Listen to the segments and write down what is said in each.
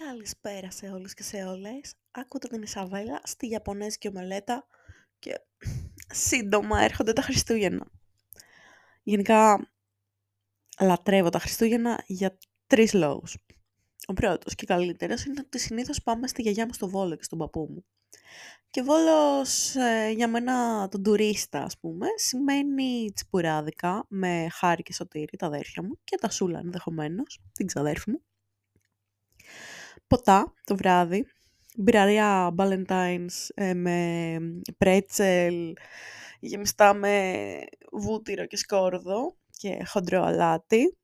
Καλησπέρα σε όλους και σε όλες. Ακούτε την Ισαβέλα στη Ιαπωνέζικη ομελέτα και σύντομα έρχονται τα Χριστούγεννα. Γενικά λατρεύω τα Χριστούγεννα για τρεις λόγους. Ο πρώτος και καλύτερος είναι ότι συνήθως πάμε στη γιαγιά μου στο Βόλο και στον παππού μου. Και Βόλος ε, για μένα τον τουρίστα ας πούμε σημαίνει τσιπουράδικα με χάρη και σωτήρι τα αδέρφια μου και τα σούλα ενδεχομένως, την ξαδέρφη μου ποτά το βράδυ. Μπειραρία Valentine's ε, με πρέτσελ, γεμιστά με βούτυρο και σκόρδο και χοντρό αλάτι,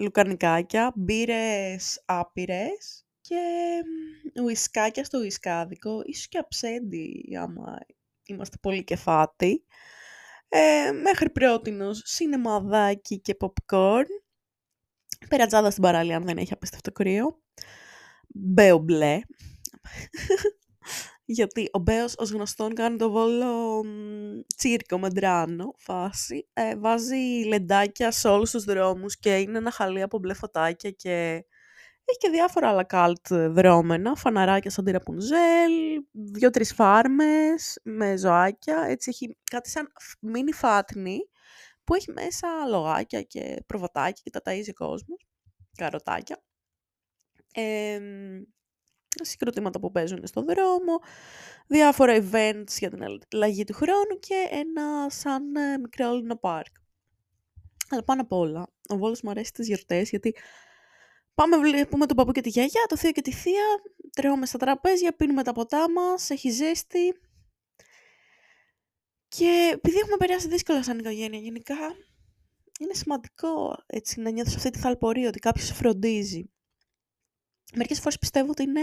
λουκανικάκια, μπύρες άπειρες και ουισκάκια στο ουισκάδικο, ίσως και αψέντι άμα είμαστε πολύ κεφάτι. Ε, μέχρι πρότινος σινεμαδάκι και popcorn. Περατζάδα στην παραλία αν δεν έχει απίστευτο κρύο μπέο μπλε. Γιατί ο Μπέος ως γνωστόν κάνει το βόλο τσίρκο μεντράνο φάση. Ε, βάζει λεντάκια σε όλους τους δρόμους και είναι ένα χαλί από μπλε φωτάκια και έχει και διάφορα άλλα καλτ δρόμενα, φαναράκια σαν τη Ραπουνζέλ, δύο-τρεις φάρμες με ζωάκια. Έτσι έχει κάτι σαν μίνι φάτνη που έχει μέσα λογάκια και προβατάκια και τα ταΐζει ο κόσμος, καροτάκια ε, συγκροτήματα που παίζουν στο δρόμο, διάφορα events για την αλλαγή του χρόνου και ένα σαν ε, μικρό Λίνα πάρκ. Αλλά πάνω απ' όλα, ο Βόλος μου αρέσει τις γιορτές γιατί πάμε βλέπουμε τον παππού και τη γιαγιά, το θείο και τη θεία, τρώμε στα τραπέζια, πίνουμε τα ποτά μας, έχει ζέστη. Και επειδή έχουμε περάσει δύσκολα σαν οικογένεια γενικά, είναι σημαντικό έτσι, να νιώθεις αυτή τη θαλπορία, ότι κάποιος σε φροντίζει μερικές φορές πιστεύω ότι είναι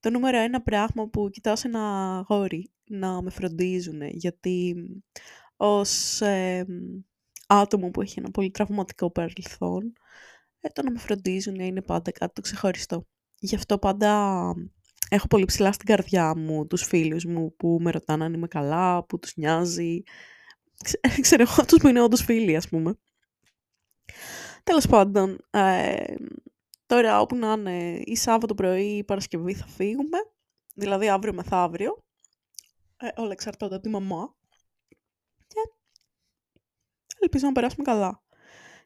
το νούμερο ένα πράγμα που κοιτάω σε ένα αγόρι να με φροντίζουν, γιατί ως άτομο που έχει ένα πολύ τραυματικό παρελθόν, ε, το να με φροντίζουν είναι πάντα κάτι το ξεχωριστό. Γι' αυτό πάντα έχω πολύ ψηλά στην καρδιά μου τους φίλους μου που με ρωτάνε αν είμαι καλά, που τους νοιάζει. Ξέρω εγώ αυτούς που είναι όντως φίλοι, ας πούμε. Τέλος πάντων, ε, Τώρα όπου να είναι ή Σάββατο πρωί ή Παρασκευή θα φύγουμε, δηλαδή αύριο μεθαύριο. Ε, όλα εξαρτώνται από τη μαμά. Και ελπίζω να περάσουμε καλά.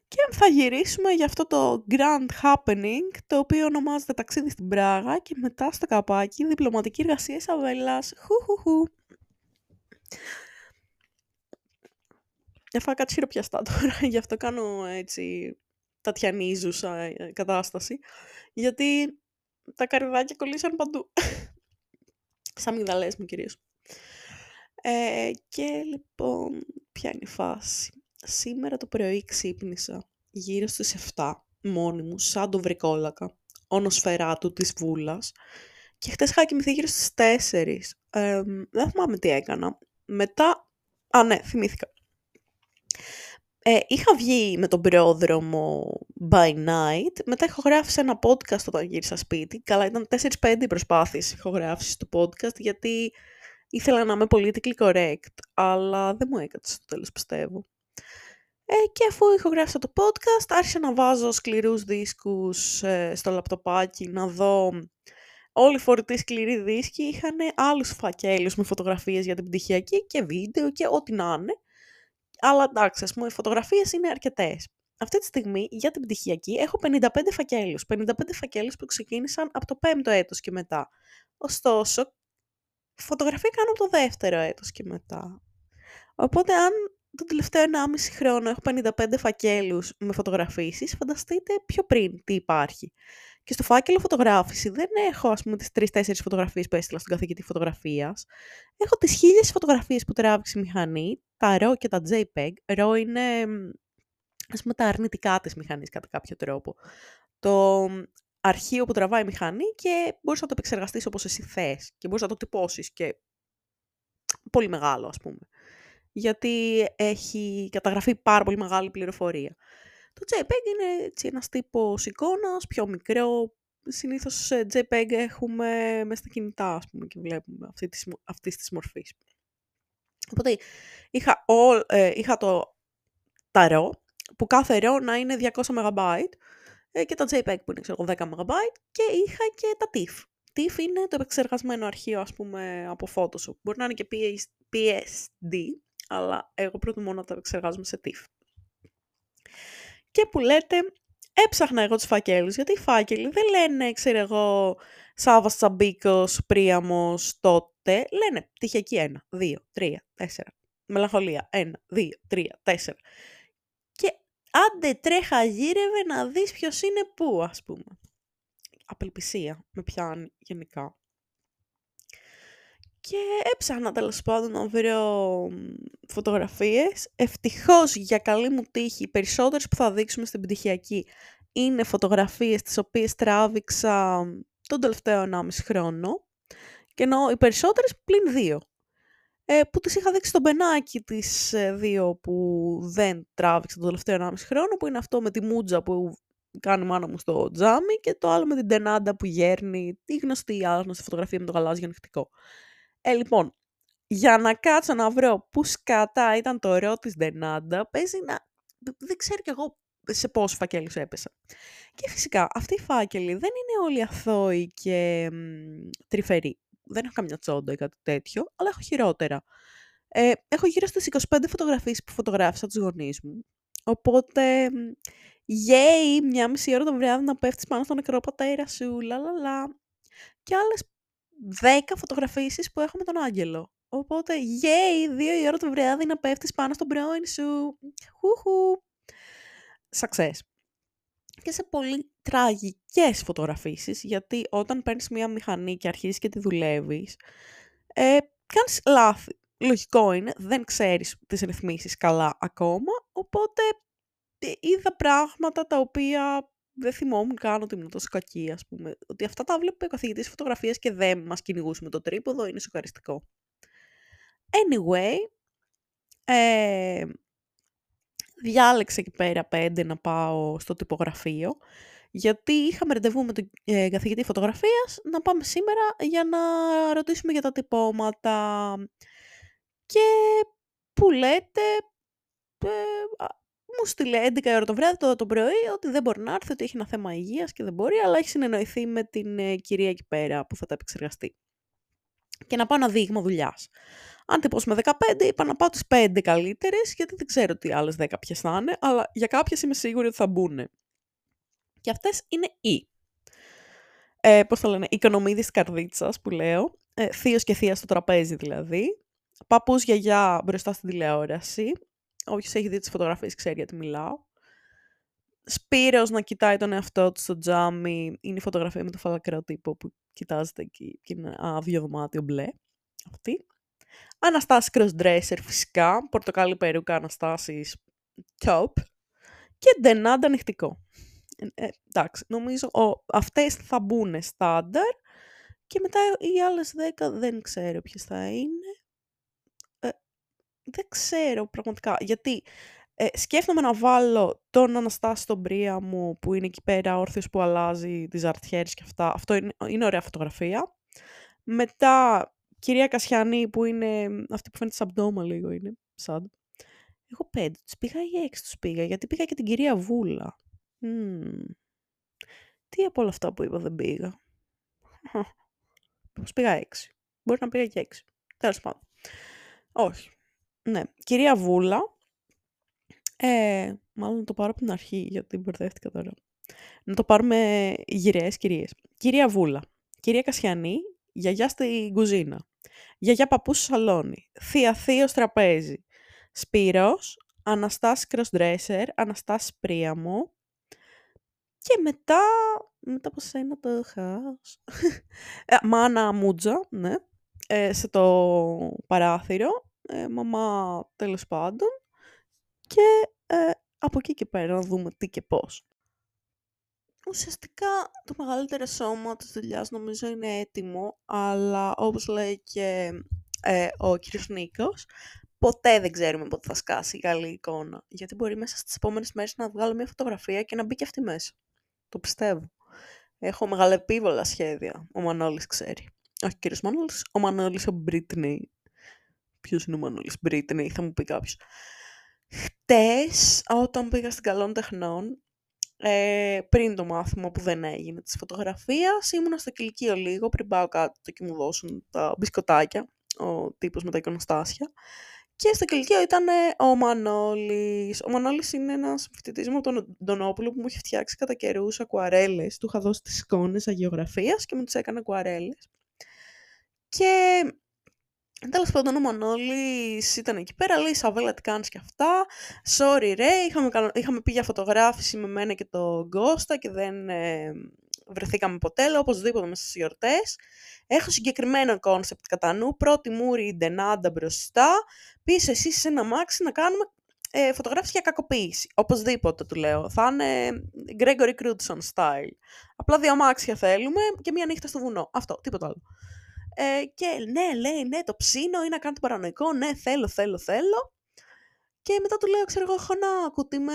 Και θα γυρίσουμε για αυτό το Grand Happening, το οποίο ονομάζεται Ταξίδι στην Πράγα και μετά στο καπάκι Διπλωματική Εργασία Ισαβέλλας. Χουχουχου. Για φάω κάτι χειροπιαστά τώρα, γι' αυτό κάνω έτσι τατιανίζουσα ε, κατάσταση, γιατί τα καρυδάκια κολλήσαν παντού. Σαν μυγδαλές μου κυρίως. Ε, και λοιπόν, ποια είναι η φάση. Σήμερα το πρωί ξύπνησα γύρω στις 7, μόνη μου, σαν το βρικόλακα, όνοσφαιρά του της βούλας. Και χτες είχα κοιμηθεί γύρω στις 4. Ε, δεν θυμάμαι τι έκανα. Μετά, α ναι, θυμήθηκα. Ε, είχα βγει με τον πρόδρομο by night, μετά ηχογράφησα ένα podcast όταν γύρισα σπίτι. Καλά, ήταν 4-5 προσπάθειες ηχογράφησης του podcast, γιατί ήθελα να είμαι politically correct, αλλά δεν μου έκατσε στο τέλος πιστεύω. Ε, και αφού ηχογράφησα το podcast, άρχισα να βάζω σκληρούς δίσκους ε, στο λαπτοπάκι, να δω όλοι οι φορητοί σκληροί δίσκοι είχαν άλλους φακέλους με φωτογραφίες για την πτυχιακή και βίντεο και ό,τι να είναι. Αλλά εντάξει, ας πούμε, οι φωτογραφίες είναι αρκετές. Αυτή τη στιγμή για την πτυχιακή έχω 55 φακέλους. 55 φακέλους που ξεκίνησαν από το 5ο έτος και μετά. Ωστόσο, φωτογραφία κάνω από το δεύτερο έτος και μετά. Οπότε αν το τελευταίο 1,5 χρόνο έχω 55 φακέλους με φωτογραφίσεις, φανταστείτε πιο πριν τι υπάρχει. Και στο φάκελο φωτογράφηση δεν έχω, ας πούμε, τις τρεις-τέσσερις φωτογραφίες που έστειλα στον καθηγητή φωτογραφίας. Έχω τις χίλιες φωτογραφίες που τράβηξε η μηχανή, τα RAW και τα JPEG. RAW είναι, ας πούμε, τα αρνητικά της μηχανής κατά κάποιο τρόπο. Το αρχείο που τραβάει η μηχανή και μπορείς να το επεξεργαστείς όπως εσύ θες και μπορείς να το τυπώσεις και πολύ μεγάλο, ας πούμε. Γιατί έχει καταγραφεί πάρα πολύ μεγάλη πληροφορία. Το JPEG είναι έτσι, ένας τύπος εικόνας, πιο μικρό. Συνήθως σε JPEG έχουμε μέσα στα κινητά, ας πούμε, και βλέπουμε αυτή τη, αυτής της μορφής. Οπότε είχα, ε, είχα το ταρό, που κάθε ρο να είναι 200 MB, ε, και τα JPEG που είναι ξέρω, 10 MB και είχα και τα TIFF. TIFF είναι το επεξεργασμένο αρχείο ας πούμε από Photoshop. Μπορεί να είναι και PSD, αλλά εγώ προτιμώ να τα επεξεργάζομαι σε TIFF. Και που λέτε, έψαχνα εγώ τους φακέλους, γιατί οι φάκελοι δεν λένε, ξέρω εγώ, Σάββας Τσαμπίκος, Πρίαμος, τότε. Λένε τυχιακή 1, 2, 3, 4. Μελαγχολία 1, 2, 3, 4. Και άντε τρέχα γύρευε να δεις ποιος είναι πού, ας πούμε. Απελπισία με πιάνει γενικά. Και έψαχνα τέλος πάντων να βρω φωτογραφίες. Ευτυχώς για καλή μου τύχη, οι περισσότερες που θα δείξουμε στην πτυχιακή είναι φωτογραφίες τις οποίες τράβηξα τον τελευταίο 1,5 χρόνο. Και ενώ οι περισσότερες πλην δύο. Ε, που τις είχα δείξει στο μπενάκι τις ε, δύο που δεν τράβηξα τον τελευταίο 1,5 χρόνο, που είναι αυτό με τη μούτζα που κάνει μάνα μου στο τζάμι και το άλλο με την τενάντα που γέρνει, τη γνωστή άγνωστη φωτογραφία με το γαλάζιο ανοιχτικό. Ε, λοιπόν, για να κάτσω να βρω που σκατά ήταν το ωραίο της Ντενάντα, παίζει να... Δεν ξέρω κι εγώ σε πόσους φακέλους έπεσα. Και φυσικά, αυτοί οι φάκελοι δεν είναι όλοι αθώοι και μ, τρυφεροί. Δεν έχω καμιά τσόντα ή κάτι τέτοιο, αλλά έχω χειρότερα. Ε, έχω γύρω στις 25 φωτογραφίες που φωτογράφησα τους γονείς μου. Οπότε, γέι, μια μισή ώρα το βράδυ να πέφτεις πάνω στο νεκρό πατέρα σου, λα Και άλλες 10 φωτογραφίσεις που έχω με τον Άγγελο. Οπότε, γέι, δύο η ώρα το βράδυ να πέφτεις πάνω στον πρώην σου. Χουχου. Success. Και σε πολύ τραγικές φωτογραφίσεις, γιατί όταν παίρνεις μία μηχανή και αρχίζεις και τη δουλεύεις, ε, κάνεις λάθη. Λογικό είναι, δεν ξέρεις τις ρυθμίσεις καλά ακόμα, οπότε ε, είδα πράγματα τα οποία δεν θυμόμουν καν ότι ήμουν τόσο κακή, ας πούμε. Ότι αυτά τα βλέπω ο καθηγητής φωτογραφίας και δεν μας κυνηγούσε με το τρίποδο, είναι σοκαριστικό. Anyway, ε, διάλεξα εκεί πέρα πέντε να πάω στο τυπογραφείο, γιατί είχαμε ραντεβού με τον ε, καθηγητή φωτογραφίας να πάμε σήμερα για να ρωτήσουμε για τα τυπώματα. Και που λέτε, ε, μου στείλε 11 ώρα το βράδυ, το, το πρωί, ότι δεν μπορεί να έρθει, ότι έχει ένα θέμα υγείας και δεν μπορεί, αλλά έχει συνεννοηθεί με την ε, κυρία εκεί πέρα που θα τα επεξεργαστεί. Και να πάω ένα δείγμα δουλειάς. Αν τυπώσουμε 15, είπα να πάω τις 5 καλύτερες, γιατί δεν ξέρω τι άλλες 10 ποιες θα είναι, αλλά για κάποιες είμαι σίγουρη ότι θα μπουν. Και αυτές είναι οι. Ε, Πώς το λένε, οικονομίδης τη καρδίτσας που λέω. Ε, Θείος και θεία στο τραπέζι δηλαδή. Παππούς γιαγιά μπροστά στην τηλεόραση. Όποιος έχει δει τις φωτογραφίες ξέρει γιατί μιλάω. Σπύρος να κοιτάει τον εαυτό του στο τζάμι. Είναι η φωτογραφία με το φαλακρό τύπο που κοιτάζεται εκεί και είναι άδειο δωμάτιο μπλε. Αυτή. Αναστάσης crossdresser φυσικά. Πορτοκάλι περούκα Αναστάσεις top. Και ντενάντα ανοιχτικό. Ε, εντάξει, νομίζω ο, αυτές θα μπουν στάνταρ και μετά οι άλλες 10 δεν ξέρω ποιες θα είναι. Ε, δεν ξέρω πραγματικά, γιατί ε, σκέφτομαι να βάλω τον Αναστάση στον πρία μου που είναι εκεί πέρα όρθιος που αλλάζει τις αρτιέρες και αυτά. Αυτό είναι, είναι ωραία φωτογραφία. Μετά κυρία Κασιανή που είναι αυτή που φαίνεται σαμπτώμα λίγο είναι. Σαν. Εγώ πέντε τους πήγα ή έξι τους πήγα γιατί πήγα και την κυρία Βούλα. Τι από όλα αυτά που είπα δεν πήγα. Πώς πήγα έξι. Μπορεί να πήγα και έξι. Τέλος πάντων. Όχι. Ναι. Κυρία Βούλα. Ε, μάλλον να το πάρω από την αρχή γιατί μπερδεύτηκα τώρα. Να το πάρουμε γυραιές κυρίες. Κυρία Βούλα. Κυρία Κασιανή. Γιαγιά στην κουζίνα. Γιαγιά παππού στο σαλόνι. Θεία θείο τραπέζι. Σπύρος. Αναστάση Crossdresser. Αναστάση Πρίαμο. Και μετά, μετά από σένα το χάος. Ε, μάνα Μούτζα, ναι. Ε, σε το παράθυρο. Ε, μαμά τέλος πάντων. Και ε, από εκεί και πέρα να δούμε τι και πώς. Ουσιαστικά το μεγαλύτερο σώμα της δουλειάς νομίζω είναι έτοιμο, αλλά όπως λέει και ε, ο κύριος Νίκος, ποτέ δεν ξέρουμε πότε θα σκάσει η καλή εικόνα. Γιατί μπορεί μέσα στις επόμενες μέρες να βγάλω μια φωτογραφία και να μπει και αυτή μέσα. Το πιστεύω. Έχω μεγαλεπίβολα σχέδια. Ο Μανώλης ξέρει. Όχι ο κύριος Μανώλης, ο Μανώλης ο Μπρίτνεϊ. Ποιος είναι ο Μανώλης Μπρίτνεϊ, θα μου πει κάποιος. Χτες, όταν πήγα στην Καλών Τεχνών, ε, πριν το μάθημα που δεν έγινε της φωτογραφίας. Ήμουνα στο κηλικείο λίγο πριν πάω κάτω και μου δώσουν τα μπισκοτάκια, ο τύπος με τα εικονοστάσια. Και στο κηλικείο ήταν ο Μανώλης. Ο Μανώλης είναι ένας φοιτητής μου τον Ντονόπουλο που μου έχει φτιάξει κατά καιρούς ακουαρέλες. Του είχα δώσει τις εικόνες αγιογραφίας και μου τις έκανε ακουαρέλες. Και Τέλος πάντων, ο Μανώλης ήταν εκεί πέρα. Λέει: Ισαβέλα, τι κάνεις και αυτά; Sorry, ρε. Είχαμε, είχαμε πει για φωτογράφηση με μένα και τον Κώστα και δεν ε, βρεθήκαμε ποτέ. Λέω οπωσδήποτε μέσα στις γιορτές. Έχω συγκεκριμένο concept κατά νου. Πρώτη μούρη ντενάντα μπροστά. Πίσω εσύ σε ένα μάξι να κάνουμε ε, φωτογράφηση για κακοποίηση. Οπωσδήποτε του λέω. Θα είναι Gregory Crewdson style. Απλά δύο αμάξια θέλουμε και μία νύχτα στο βουνό. Αυτό, τίποτα άλλο. Ε, και ναι, λέει, ναι, το ψήνω ή να κάνω το παρανοϊκό, ναι, θέλω, θέλω, θέλω. Και μετά του λέω, ξέρω εγώ, έχω ένα κουτί με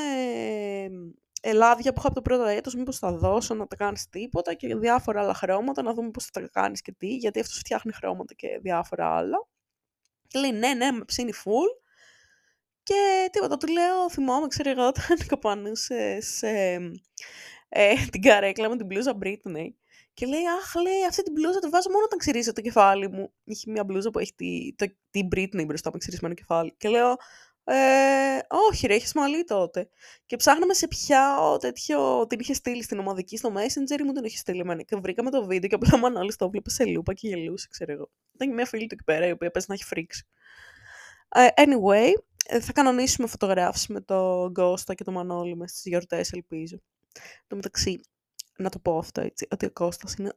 ελάδια που έχω από το πρώτο έτος, μήπως θα δώσω να τα κάνεις τίποτα και διάφορα άλλα χρώματα, να δούμε πώς θα τα κάνεις και τι, γιατί αυτός φτιάχνει χρώματα και διάφορα άλλα. Και λέει, ναι, ναι, με ψήνει full. Και τίποτα, του λέω, θυμάμαι, ξέρω εγώ, όταν κοπανούσες ε, την καρέκλα με την μπλούζα Britney. Και λέει, Αχ, λέει, αυτή την μπλούζα τη βάζω μόνο όταν ξυρίζω το κεφάλι μου. Είχε μια μπλούζα που έχει τη, το, την Britney μπροστά με ξυρισμένο κεφάλι. Και λέω, ε, όχι ρε, έχεις μαλλί τότε. Και ψάχναμε σε ποια τέτοιο την είχε στείλει στην ομαδική στο Messenger ή μου την είχε στείλει εμένα. Και βρήκαμε το βίντεο και απλά μάλλον το έβλεπε σε λούπα και γελούσε, ξέρω εγώ. Ήταν και μια φίλη του εκεί πέρα η οποία πες να έχει φρίξει. Ε, anyway, ε, θα κανονίσουμε φωτογράφηση με το Γκώστα και το Μανώλη με στις γιορτές, ελπίζω. Το μεταξύ, να το πω αυτό έτσι, ότι ο Κώστας είναι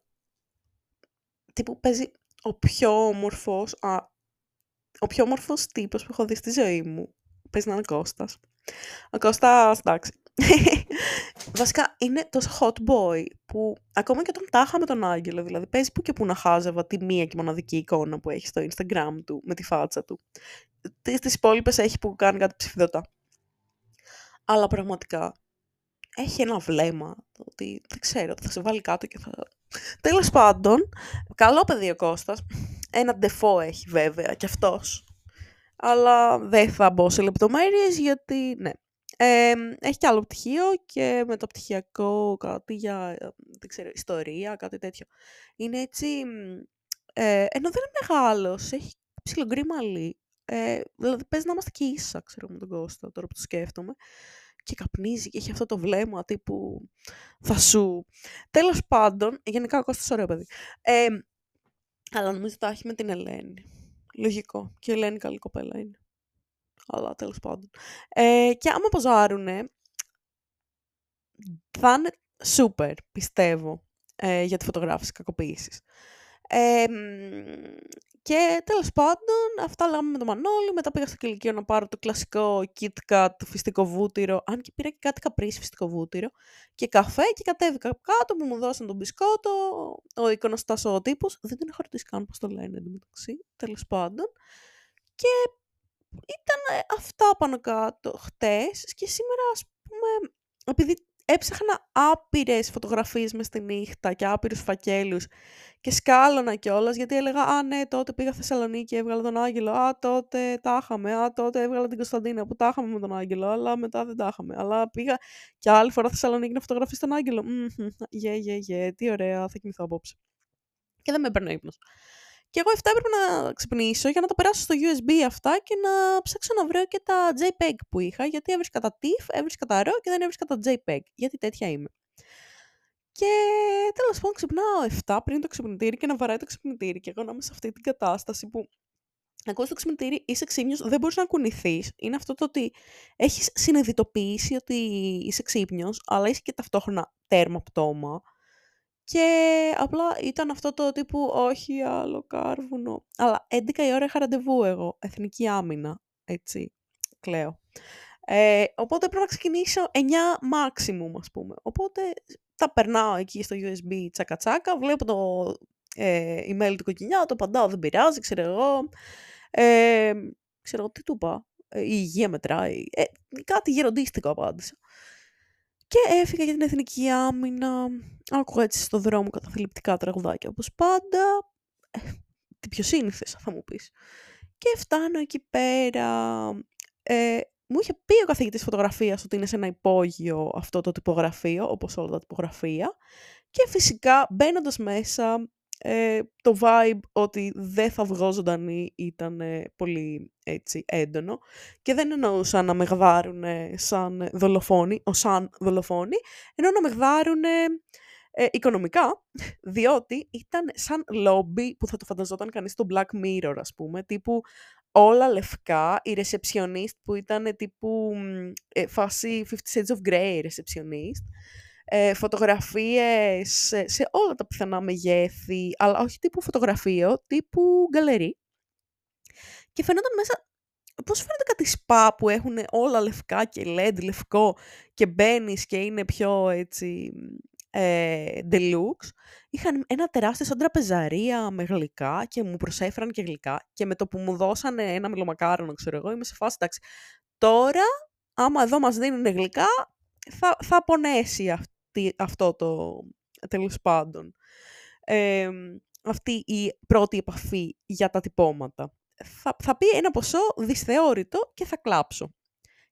τύπου παίζει ο πιο όμορφος, α, ο πιο όμορφος τύπος που έχω δει στη ζωή μου. Παίζει να είναι ο Κώστας. Ο Κώστας, εντάξει. Βασικά είναι τόσο hot boy που ακόμα και όταν τα είχα με τον Άγγελο, δηλαδή παίζει που και που να χάζευα τη μία και μοναδική εικόνα που έχει στο Instagram του με τη φάτσα του. Τις υπόλοιπες έχει που κάνει κάτι ψηφιδωτά. Αλλά πραγματικά έχει ένα βλέμμα, ότι δεν ξέρω, θα σε βάλει κάτω και θα... Τέλος πάντων, καλό παιδί ο Κώστας, ένα ντεφό έχει βέβαια κι αυτός, αλλά δεν θα μπω σε λεπτομέρειες γιατί, ναι, έχει κι άλλο πτυχίο και με το πτυχιακό κάτι για, δεν ξέρω, ιστορία, κάτι τέτοιο. Είναι έτσι, ε, ενώ δεν είναι μεγάλος, έχει ψιλογκρή μαλλί, ε, δηλαδή παίζει να είμαστε και ίσα, ξέρω, με τον Κώστα, τώρα που το σκέφτομαι και καπνίζει και έχει αυτό το βλέμμα τύπου θα σου. Τέλος πάντων, γενικά ο Κώστας ωραίο παιδί. Ε, αλλά νομίζω τα έχει με την Ελένη. Λογικό. Και η Ελένη καλή κοπέλα είναι. Αλλά τέλος πάντων. Ε, και άμα ποζάρουνε, θα είναι super, πιστεύω, ε, για τη φωτογράφηση κακοποίησης. Ε, και τέλος πάντων, αυτά λέγαμε με τον Μανώλη. Μετά πήγα στο κηλικείο να πάρω το κλασικό KitKat φυστικό βούτυρο. Αν και πήρα και κάτι καπρίσι φυστικό βούτυρο. Και καφέ και κατέβηκα κάτω που μου δώσαν τον μπισκότο. Ο εικονοστάς ο τύπος. Δεν τον έχω ρωτήσει καν πώς το λένε εντωμεταξύ. Τέλος πάντων. Και ήταν αυτά πάνω κάτω χτες. Και σήμερα ας πούμε, επειδή έψαχνα άπειρες φωτογραφίες μες στη νύχτα και άπειρους φακέλους και σκάλωνα κιόλας γιατί έλεγα Α, ναι, τότε πήγα Θεσσαλονίκη και έβγαλα τον Άγγελο. Α, τότε τα είχαμε. Α, τότε έβγαλα την Κωνσταντίνα που τα είχαμε με τον Άγγελο; Αλλά μετά δεν τα είχαμε. Αλλά πήγα και άλλη φορά Θεσσαλονίκη να φωτογραφίσει τον Άγγελο. Γε, γε, γε. Τι ωραία, θα κοιμηθώ απόψε. Και δεν με έπαιρνε ύπνος. Και εγώ αυτά έπρεπε να ξυπνήσω για να τα περάσω στο USB αυτά και να ψάξω να βρω και τα JPEG που είχα. Γιατί έβρισκα τα TIFF, έβρισκα τα RAW και δεν έβρισκα τα JPEG. Γιατί τέτοια είμαι. Και τέλος πάντων ξυπνάω 7 πριν το ξυπνητήρι και να βαράει το ξυπνητήρι. Και εγώ να είμαι σε αυτή την κατάσταση που ακόμα στο ξυπνητήρι είσαι ξύπνιος, δεν μπορείς να κουνηθείς. Είναι αυτό το ότι έχεις συνειδητοποιήσει ότι είσαι ξύπνιος, αλλά είσαι και ταυτόχρονα τέρμα πτώμα. Και απλά ήταν αυτό το τύπου όχι άλλο κάρβουνο. Αλλά 11 η ώρα είχα ραντεβού εγώ, εθνική άμυνα, έτσι, κλαίω. Ε, οπότε πρέπει να ξεκινήσω 9 maximum, ας πούμε. Οπότε τα περνάω εκεί στο USB τσακα τσακα, βλέπω το ε, email του κοκκινιά, το απαντάω, δεν πειράζει, ξέρω εγώ. Ε, ξέρω εγώ, τι του είπα. Ε, η υγεία μετράει. Ε, κάτι γεροντίστικο απάντησα. Και έφυγα για την Εθνική Άμυνα. Άκουγα έτσι στο δρόμο καταθλιπτικά τραγουδάκια όπως πάντα. Ε, τι πιο σύνηθες θα μου πεις. Και φτάνω εκεί πέρα. Ε, μου είχε πει ο καθηγητής φωτογραφίας ότι είναι σε ένα υπόγειο αυτό το τυπογραφείο, όπως όλα τα τυπογραφεία. Και φυσικά μπαίνοντας μέσα, ε, το vibe ότι δεν θα βγω ζωντανή ήταν πολύ έτσι έντονο και δεν εννοούσα να με γδάρουν σαν δολοφόνοι, ο σαν δολοφόνοι, ενώ να με γδάρουν ε, οικονομικά, διότι ήταν σαν λόμπι που θα το φανταζόταν κανείς στο Black Mirror, ας πούμε, τύπου όλα λευκά, η receptionist που ήταν τύπου ε, φάση 50 Shades of Grey receptionist, ε, φωτογραφίες σε, σε όλα τα πιθανά μεγέθη, αλλά όχι τύπου φωτογραφείο, τύπου γκαλερί. Και φαινόταν μέσα, πώς φαίνεται κάτι σπα που έχουν όλα λευκά και LED λευκό και μπαίνεις και είναι πιο έτσι ε, deluxe, είχαν ένα τεράστιο σαν τραπεζαρία με γλυκά και μου προσέφεραν και γλυκά και με το που μου δώσανε ένα μελομακάρονο, ξέρω εγώ, είμαι σε φάση, εντάξει, τώρα άμα εδώ μας δίνουν γλυκά θα, θα πονέσει αυτή, αυτό το τέλος πάντων. Ε, αυτή η πρώτη επαφή για τα τυπώματα. Θα, θα πει ένα ποσό δυσθεώρητο και θα κλάψω.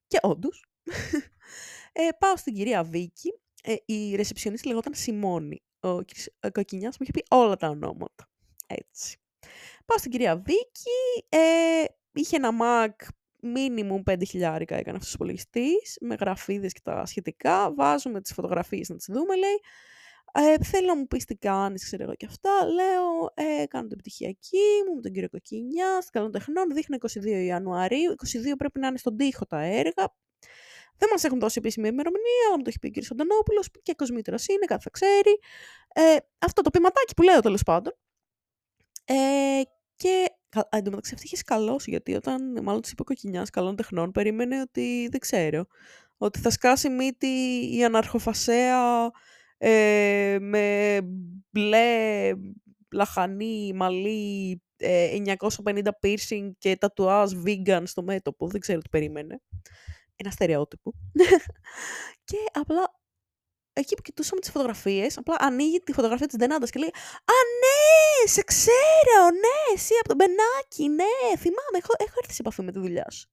Και όντως, ε, πάω στην κυρία Βίκη ε, η ρεσεψιονίστη λεγόταν Σιμώνη. Ο, ο Κοκκινιάς μου είχε πει όλα τα ονόματα. Έτσι. Πάω στην κυρία Βίκη, ε, είχε ένα Mac minimum 5 χιλιάρικα έκανε αυτός ο υπολογιστής, με γραφίδες και τα σχετικά, βάζουμε τις φωτογραφίες να τις δούμε, λέει. Ε, θέλω να μου πεις τι κάνεις, ξέρω εγώ και αυτά. Λέω, ε, κάνω την επιτυχιακή μου με τον κύριο Κοκκινιά, στην Καλών Τεχνών, δείχνω 22 Ιανουαρίου, 22 πρέπει να είναι στον τοίχο τα έργα, δεν μας έχουν δώσει επίσημη ημερομηνία, αλλά μου το έχει πει ο κ. Σαντανόπουλο και κοσμήτρο είναι, κάθε θα ξέρει. Ε, αυτό το ποιηματάκι που λέω τέλος πάντων. Ε, και εν τω μεταξύ αυτή είχες καλώσει, γιατί όταν μάλλον της είπε ο Κοκκινιάς καλών τεχνών, περίμενε ότι δεν ξέρω. Ότι θα σκάσει μύτη η αναρχοφασέα ε, με μπλε, λαχανή, μαλλί, 950 ε, piercing και τατουάζ vegan στο μέτωπο. Δεν ξέρω τι περίμενε ένα στερεότυπο. και απλά εκεί που κοιτούσαμε τις φωτογραφίες, απλά ανοίγει τη φωτογραφία της Ντενάντα και λέει Α, ναι, σε ξέρω, ναι, εσύ από τον Μπενάκι, ναι, θυμάμαι, έχω, έχω έρθει σε επαφή με τη δουλειά σου.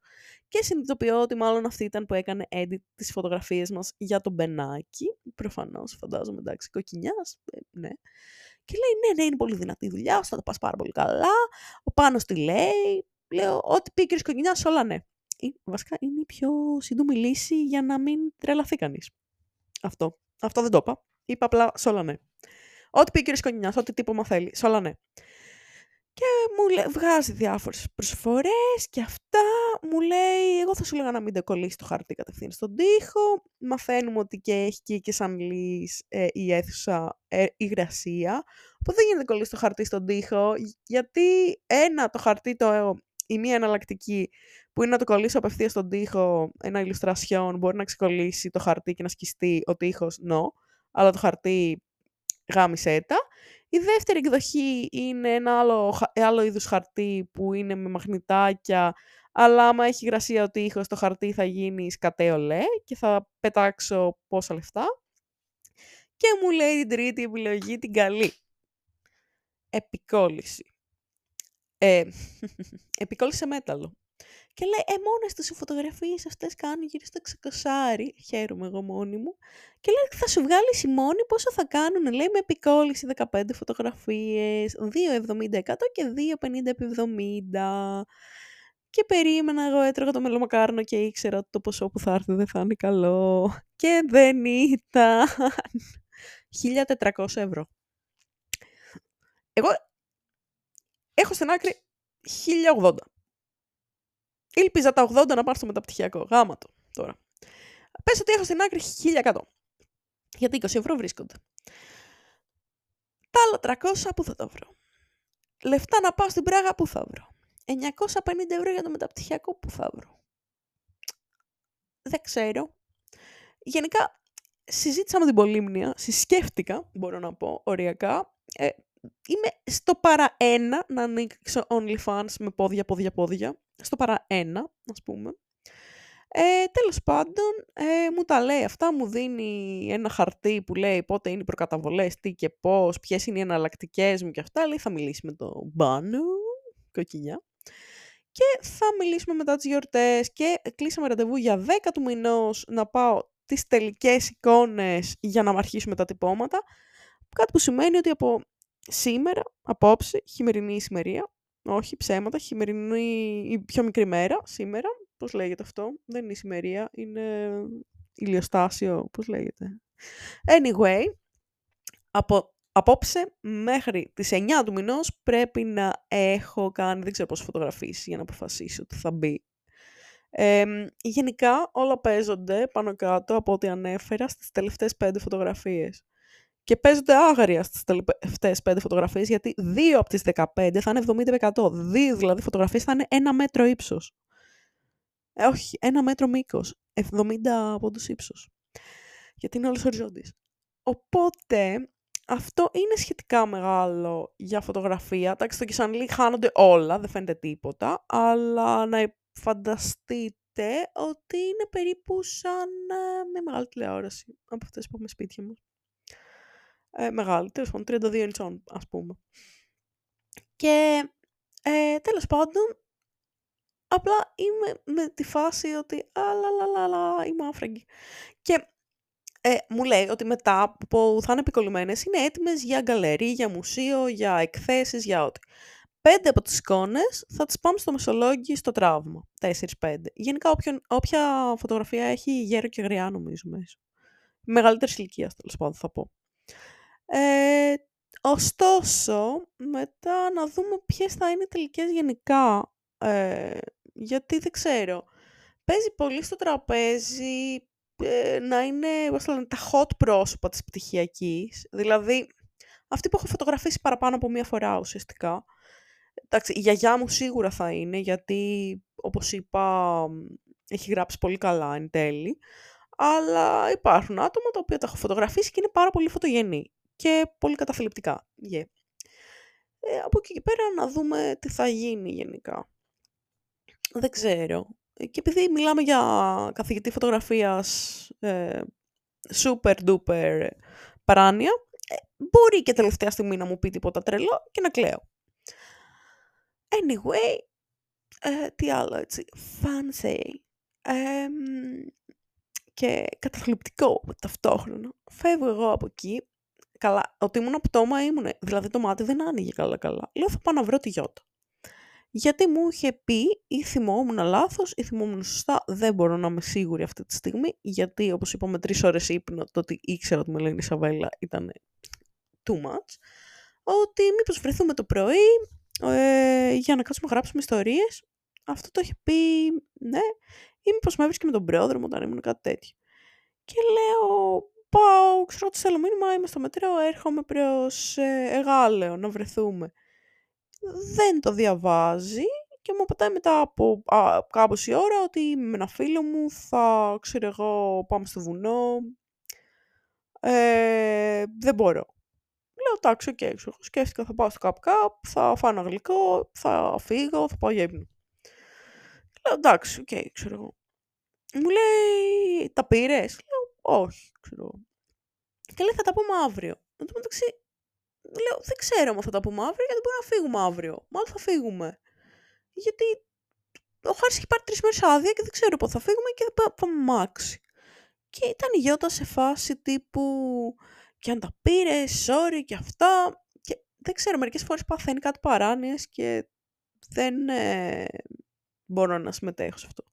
Και συνειδητοποιώ ότι μάλλον αυτή ήταν που έκανε edit τις φωτογραφίες μας για τον Μπενάκι. Προφανώς, φαντάζομαι, εντάξει, κοκκινιάς, ε, ναι. Και λέει, ναι, ναι, είναι πολύ δυνατή η δουλειά σου, θα τα πας πάρα πολύ καλά. Ο Πάνος τι λέει. Λέω, ό,τι πει ο κ. όλα ναι βασικά είναι η πιο σύντομη λύση για να μην τρελαθεί κανείς. Αυτό. Αυτό δεν το είπα. Είπα απλά σε όλα ναι. Ό,τι πει ο κ. Κονινιάς, ό,τι τύπο θέλει, σε όλα ναι. Και μου λέει, βγάζει διάφορες προσφορές και αυτά. Μου λέει, εγώ θα σου λέγα να μην το κολλήσει το χαρτί κατευθείαν στον τοίχο. Μαθαίνουμε ότι και έχει και, και σαν λύση ε, η αίθουσα ε, υγρασία. Οπότε δεν γίνεται κολλήσει το χαρτί στον τοίχο, γιατί ένα, το χαρτί το η μία εναλλακτική που είναι να το κολλήσω απευθείας στον τοίχο ένα illustration, μπορεί να ξεκολλήσει το χαρτί και να σκιστεί ο τοίχος, no, αλλά το χαρτί γάμισε τα. Η δεύτερη εκδοχή είναι ένα άλλο, άλλο είδους χαρτί που είναι με μαγνητάκια, αλλά άμα έχει γρασία ο τοίχος, το χαρτί θα γίνει σκατέολε και θα πετάξω πόσα λεφτά. Και μου λέει την τρίτη επιλογή την καλή. Επικόλληση ε, επικόλλησε μέταλλο. Και λέει, ε, μόνες τους οι φωτογραφίες αυτές κάνουν γύρω στο ξεκοσάρι. Χαίρομαι εγώ μόνη μου. Και λέει, θα σου βγάλεις η μόνη πόσο θα κάνουν. Λέει, με επικόλληση 15 φωτογραφίες, 2,70 και 2,50 επί 70. Και περίμενα, εγώ έτρωγα το μελομακάρνο και ήξερα ότι το ποσό που θα έρθει δεν θα είναι καλό. Και δεν ήταν. 1400 ευρώ. Εγώ έχω στην άκρη 1080. Ήλπιζα τα 80 να πάρω στο μεταπτυχιακό. Γάμα το τώρα. Πες ότι έχω στην άκρη 1100. Γιατί 20 ευρώ βρίσκονται. Τα άλλα 300 που θα τα βρω; Λεφτά να πάω στην Πράγα που θα βρω; 950 ευρώ για το μεταπτυχιακό που θα βρω; Δεν ξέρω. Γενικά, συζήτησα με την Πολύμνια, συσκέφτηκα, μπορώ να πω, οριακά. Ε, είμαι στο παρά ένα να ανοίξω OnlyFans με πόδια, πόδια, πόδια. Στο παρά ένα, ας πούμε. Ε, τέλος πάντων, ε, μου τα λέει αυτά, μου δίνει ένα χαρτί που λέει πότε είναι οι προκαταβολές, τι και πώς, ποιες είναι οι εναλλακτικές μου και αυτά. Λέει θα μιλήσει με τον Μπάνου, κοκκινιά. και θα μιλήσουμε μετά τις γιορτές και κλείσαμε ραντεβού για 10 του μηνός να πάω τις τελικές εικόνες για να αρχίσουμε τα τυπώματα. Κάτι που σημαίνει ότι από σήμερα, απόψε, χειμερινή ησημερία, όχι ψέματα, χειμερινή ή πιο μικρή μέρα, σήμερα, πώς λέγεται αυτό, δεν είναι ησημερία, είναι ηλιοστάσιο, πώς λέγεται. Anyway, από απόψε μέχρι τις 9 του μηνός πρέπει να έχω κάνει, δεν ξέρω πώς φωτογραφίσεις για να αποφασίσω ότι θα μπει. γενικά όλα παίζονται πάνω κάτω από ό,τι ανέφερα στις τελευταίες πέντε φωτογραφίες. Και παίζονται άγρια στις τελευταίες πέντε φωτογραφίες, γιατί δύο από τις 15 θα είναι 70%. Δύο δηλαδή φωτογραφίες θα είναι ένα μέτρο ύψος. Ε, όχι, ένα μέτρο μήκος. 70 πόντους ύψος. Γιατί είναι όλες οριζόντιες. Οπότε, αυτό είναι σχετικά μεγάλο για φωτογραφία. Εντάξει, στο Κισανλή χάνονται όλα, δεν φαίνεται τίποτα, αλλά να φανταστείτε ότι είναι περίπου σαν ε, με μεγάλη τηλεόραση από αυτές που έχουμε σπίτια μας. Ε, μεγάλη, τέλος πάντων, 32 ιντσών, ας πούμε. Και ε, τέλος πάντων, απλά είμαι με τη φάση ότι αλαλαλαλα, είμαι άφραγγη. Και ε, μου λέει ότι μετά που θα είναι επικολλημένες είναι έτοιμες για γκαλερί, για μουσείο, για εκθέσεις, για ό,τι. Πέντε από τις εικόνες θα τις πάμε στο Μεσολόγγι στο τραύμα. Τέσσερις-πέντε. Γενικά όποιον, όποια φωτογραφία έχει γέρο και γριά νομίζω μέσα. Μεγαλύτερης ηλικίας τέλος πάντων θα πω. Ε, ωστόσο, μετά να δούμε ποιες θα είναι οι τελικές γενικά. Ε, γιατί δεν ξέρω. Παίζει πολύ στο τραπέζι ε, να είναι λένε, τα hot πρόσωπα της πτυχιακής. Δηλαδή, αυτή που έχω φωτογραφίσει παραπάνω από μία φορά ουσιαστικά. Εντάξει, η γιαγιά μου σίγουρα θα είναι, γιατί, όπως είπα, έχει γράψει πολύ καλά εν τέλει. Αλλά υπάρχουν άτομα τα οποία τα έχω φωτογραφίσει και είναι πάρα πολύ φωτογενή και πολύ καταθλιπτικά. Yeah. Ε, από εκεί και πέρα να δούμε τι θα γίνει γενικά. Δεν ξέρω. Και επειδή μιλάμε για καθηγητή φωτογραφίας ε, super duper παράνοια, ε, μπορεί και τελευταία στιγμή να μου πει τίποτα τρελό και να κλαίω. Anyway, ε, τι άλλο έτσι, fancy και καταθλιπτικό ταυτόχρονα. Φεύγω εγώ από εκεί, καλά, ότι ήμουν πτώμα ήμουν, δηλαδή το μάτι δεν άνοιγε καλά καλά. Λέω θα πάω να βρω τη γιώτα γιατί μου είχε πει ή θυμόμουν λάθος ή θυμόμουν σωστά, δεν μπορώ να είμαι σίγουρη αυτή τη στιγμή, γιατί όπως είπαμε τρεις ώρες ύπνο, το ότι ήξερα ότι με λένε Ισαβέλα ήταν too much, ότι μήπως βρεθούμε το πρωί ε, για να κάτσουμε να γράψουμε ιστορίες. Αυτό το είχε πει, ναι, ή μήπως με έβρισκε με τον πρόδρομο όταν ήμουν κάτι τέτοιο. Και λέω, πάω, ξέρω ότι θέλω μήνυμα, είμαι στο μετρό, έρχομαι προς ε, Εγάλεο να βρεθούμε δεν το διαβάζει και μου πατάει μετά από α, η ώρα ότι με ένα φίλο μου θα, ξέρω εγώ, πάμε στο βουνό. Ε, δεν μπορώ. Λέω, εντάξει, OK, okay, σκέφτηκα θα πάω στο καπ καπ, θα φάω ένα γλυκό, θα φύγω, θα πάω για ύπνο. Λέω, εντάξει, OK, okay, ξέρω εγώ. Μου λέει, τα πήρες; Λέω, όχι, ξέρω εγώ. Και λέει, θα τα πούμε αύριο. Εν τω μεταξύ, λέω, δεν ξέρω αν θα τα πούμε αύριο, γιατί μπορεί να φύγουμε αύριο. Μάλλον θα φύγουμε. Γιατί ο Χάρης έχει πάρει τρεις μέρες άδεια και δεν ξέρω πότε θα φύγουμε και θα πάμε μάξι. Και ήταν η Γιώτα σε φάση τύπου και αν τα πήρε, sorry και αυτά. Και δεν ξέρω, μερικές φορές παθαίνει κάτι παράνοιες και δεν ε, μπορώ να συμμετέχω σε αυτό.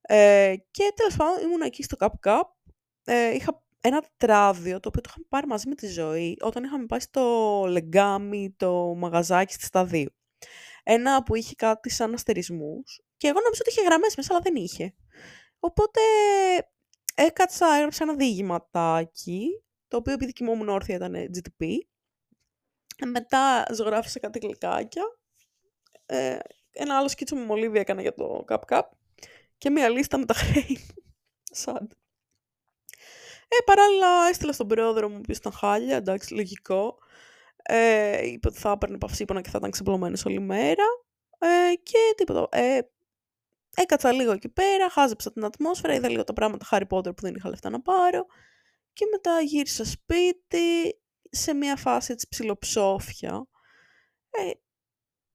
Ε, και τέλος πάντων ήμουν εκεί στο Cup Cup. Ε, είχα ένα τράδιο το οποίο το είχαμε πάρει μαζί με τη ζωή όταν είχαμε πάει στο Λεγκάμι, το μαγαζάκι στη Σταδίου. Ένα που είχε κάτι σαν αστερισμούς και εγώ νομίζω ότι είχε γραμμές μέσα αλλά δεν είχε. Οπότε έκατσα, έγραψα ένα διηγηματάκι το οποίο επειδή κοιμόμουν όρθια ήταν GTP. Μετά ζωγράφισα κάτι γλυκάκια. Ε, ένα άλλο σκίτσο με μολύβι έκανα για το Cup Cup και μία λίστα με τα χρέη Σαν. Ε, παράλληλα έστειλα στον πρόεδρο μου, που ήταν χάλια, εντάξει, λογικό. Ε, είπε ότι θα έπαιρνε παυσίπονα και θα ήταν ξεπλωμένος όλη μέρα. Ε, και τίποτα. Ε, έκατσα λίγο εκεί πέρα, χάζεψα την ατμόσφαιρα, είδα λίγο τα πράγματα Harry Potter που δεν είχα λεφτά να πάρω. Και μετά γύρισα σπίτι, σε μια φάση έτσι ψιλοψόφια. Ε,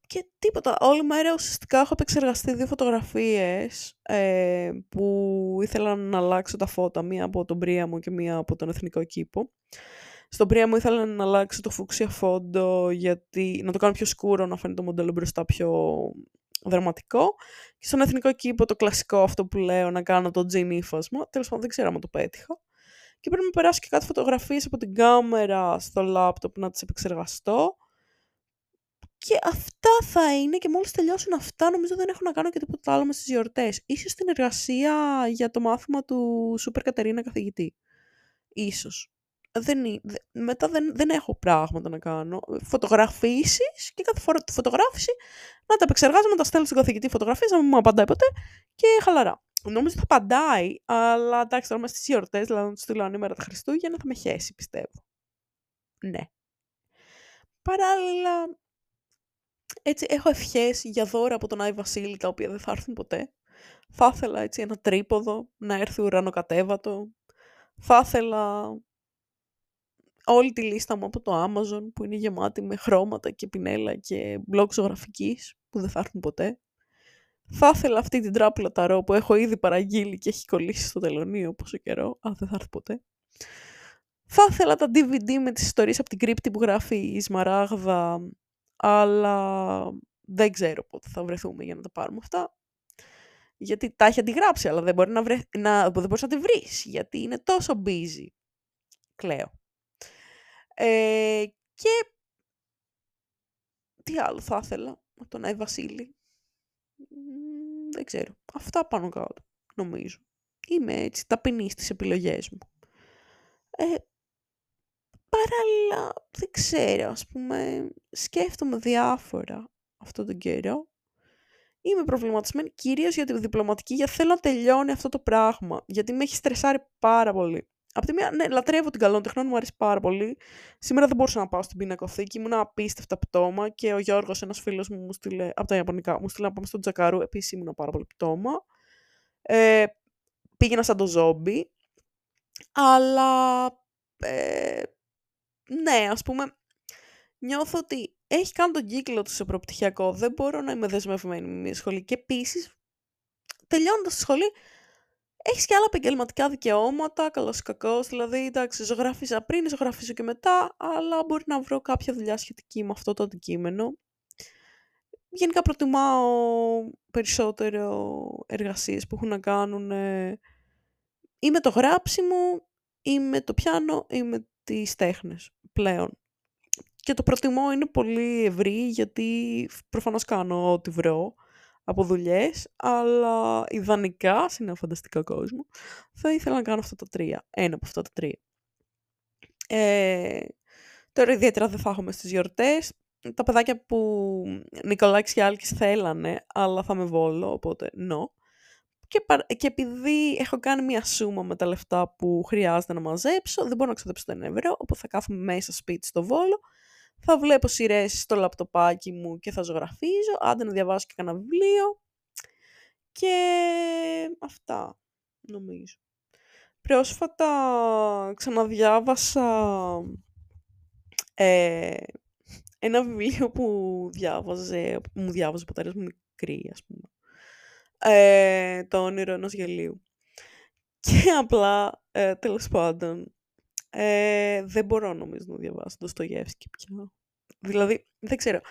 και τίποτα. Όλη μέρα ουσιαστικά έχω επεξεργαστεί δύο φωτογραφίες ε, που ήθελα να αλλάξω τα φώτα. Μία από τον Πρία και μία από τον Εθνικό Κήπο. Στον Πρία μου ήθελα να αλλάξω το φούξια φόντο γιατί να το κάνω πιο σκούρο, να φαίνεται το μοντέλο μπροστά πιο δραματικό. Και στον Εθνικό Κήπο το κλασικό αυτό που λέω να κάνω το τζιν ύφασμα. Τέλος πάντων δεν ξέρω αν το πέτυχα. Και πρέπει να περάσω και κάτι φωτογραφίες από την κάμερα στο λάπτοπ να τις επεξεργαστώ. Και αυτά θα είναι και μόλις τελειώσουν αυτά νομίζω δεν έχω να κάνω και τίποτα άλλο με στις γιορτές. Ίσως την εργασία για το μάθημα του Σούπερ Κατερίνα καθηγητή. Ίσως. Δεν, μετά δεν, δεν έχω πράγματα να κάνω. Φωτογραφίσεις και κάθε φορά τη φωτογράφηση να τα επεξεργάζομαι, να τα στέλνω στον καθηγητή φωτογραφίες, να μην μου απαντάει ποτέ και χαλαρά. Νομίζω θα απαντάει, αλλά εντάξει τώρα είμαστε στις γιορτές, δηλαδή να τους στείλω ανήμερα τα Χριστούγεννα θα με χέσει πιστεύω. Ναι. Παράλληλα, έτσι έχω ευχές για δώρα από τον Άι Βασίλη, τα οποία δεν θα έρθουν ποτέ. Θα ήθελα έτσι ένα τρίποδο, να έρθει ουρανοκατέβατο. Θα ήθελα όλη τη λίστα μου από το Amazon που είναι γεμάτη με χρώματα και πινέλα και μπλοκ ζωγραφικής που δεν θα έρθουν ποτέ. Θα ήθελα αυτή την τράπουλα ταρό που έχω ήδη παραγγείλει και έχει κολλήσει στο τελωνίο πόσο καιρό, αλλά δεν θα έρθει ποτέ. Θα ήθελα τα DVD με τις ιστορίες από την κρύπτη που γράφει η Σμαράγδα αλλά δεν ξέρω πότε θα βρεθούμε για να τα πάρουμε αυτά. Γιατί τα έχει αντιγράψει, αλλά δεν, μπορεί να, βρε... να... δεν μπορείς να τη βρεις, γιατί είναι τόσο busy. Κλαίω. Ε, και τι άλλο θα ήθελα από τον Άι Βασίλη. Δεν ξέρω. Αυτά πάνω κάτω, νομίζω. Είμαι έτσι ταπεινή στις επιλογές μου. Ε, παράλληλα, δεν ξέρω, ας πούμε, σκέφτομαι διάφορα αυτόν τον καιρό. Είμαι προβληματισμένη κυρίως για τη διπλωματική, γιατί θέλω να τελειώνει αυτό το πράγμα, γιατί με έχει στρεσάρει πάρα πολύ. Από τη μία, ναι, λατρεύω την καλών τεχνών, μου αρέσει πάρα πολύ. Σήμερα δεν μπορούσα να πάω στην πινακοθήκη, ήμουν απίστευτα πτώμα και ο Γιώργος, ένας φίλος μου, μου στείλε από τα Ιαπωνικά, μου στείλε να πάμε στον Τζακαρού. Επίσης ήμουν πάρα πολύ πτώμα. Ε, πήγαινα σαν το ζόμπι. Αλλά ε, ναι, ας πούμε, νιώθω ότι έχει κάνει τον κύκλο του σε προπτυχιακό. Δεν μπορώ να είμαι δεσμευμένη με μια σχολή. Και επίσης, τελειώνοντας τη σχολή, έχεις και άλλα επαγγελματικά δικαιώματα, καλός ή κακός. Δηλαδή, εντάξει, ζωγράφιζα πριν, ζωγραφίζω και μετά, αλλά μπορεί να βρω κάποια δουλειά σχετική με αυτό το αντικείμενο. Γενικά προτιμάω περισσότερο εργασίες που έχουν να κάνουν ή με το γράψιμο, ή με το πιάνο, ή με τις τέχνες πλέον. Και το προτιμώ είναι πολύ ευρύ γιατί προφανώς κάνω ό,τι βρω από δουλειές, αλλά ιδανικά σε ένα φανταστικό κόσμο θα ήθελα να κάνω αυτά τα τρία. Ένα από αυτά τα τρία. Ε, τώρα ιδιαίτερα δεν θα έχουμε στις γιορτές. Τα παιδάκια που Νικολάκης και Άλκης θέλανε, αλλά θα με βόλω, οπότε no. Και, και επειδή έχω κάνει μια σούμα με τα λεφτά που χρειάζεται να μαζέψω, δεν μπορώ να ξοδέψω το ευρώ, οπότε θα κάθομαι μέσα σπίτι στο Βόλο, θα βλέπω σειρές στο λαπτοπάκι μου και θα ζωγραφίζω, άντε να διαβάσω και κανένα βιβλίο. Και αυτά, νομίζω. Πρόσφατα ξαναδιάβασα ε, ένα βιβλίο που διάβαζε, που μου διάβαζε ο πατέρας μου μικρή, ας πούμε ε, το όνειρο ενός γελίου. Και απλά, ε, τέλος πάντων, ε, δεν μπορώ νομίζω να διαβάσω το Στογεύσκι πια. Δηλαδή, δεν ξέρω.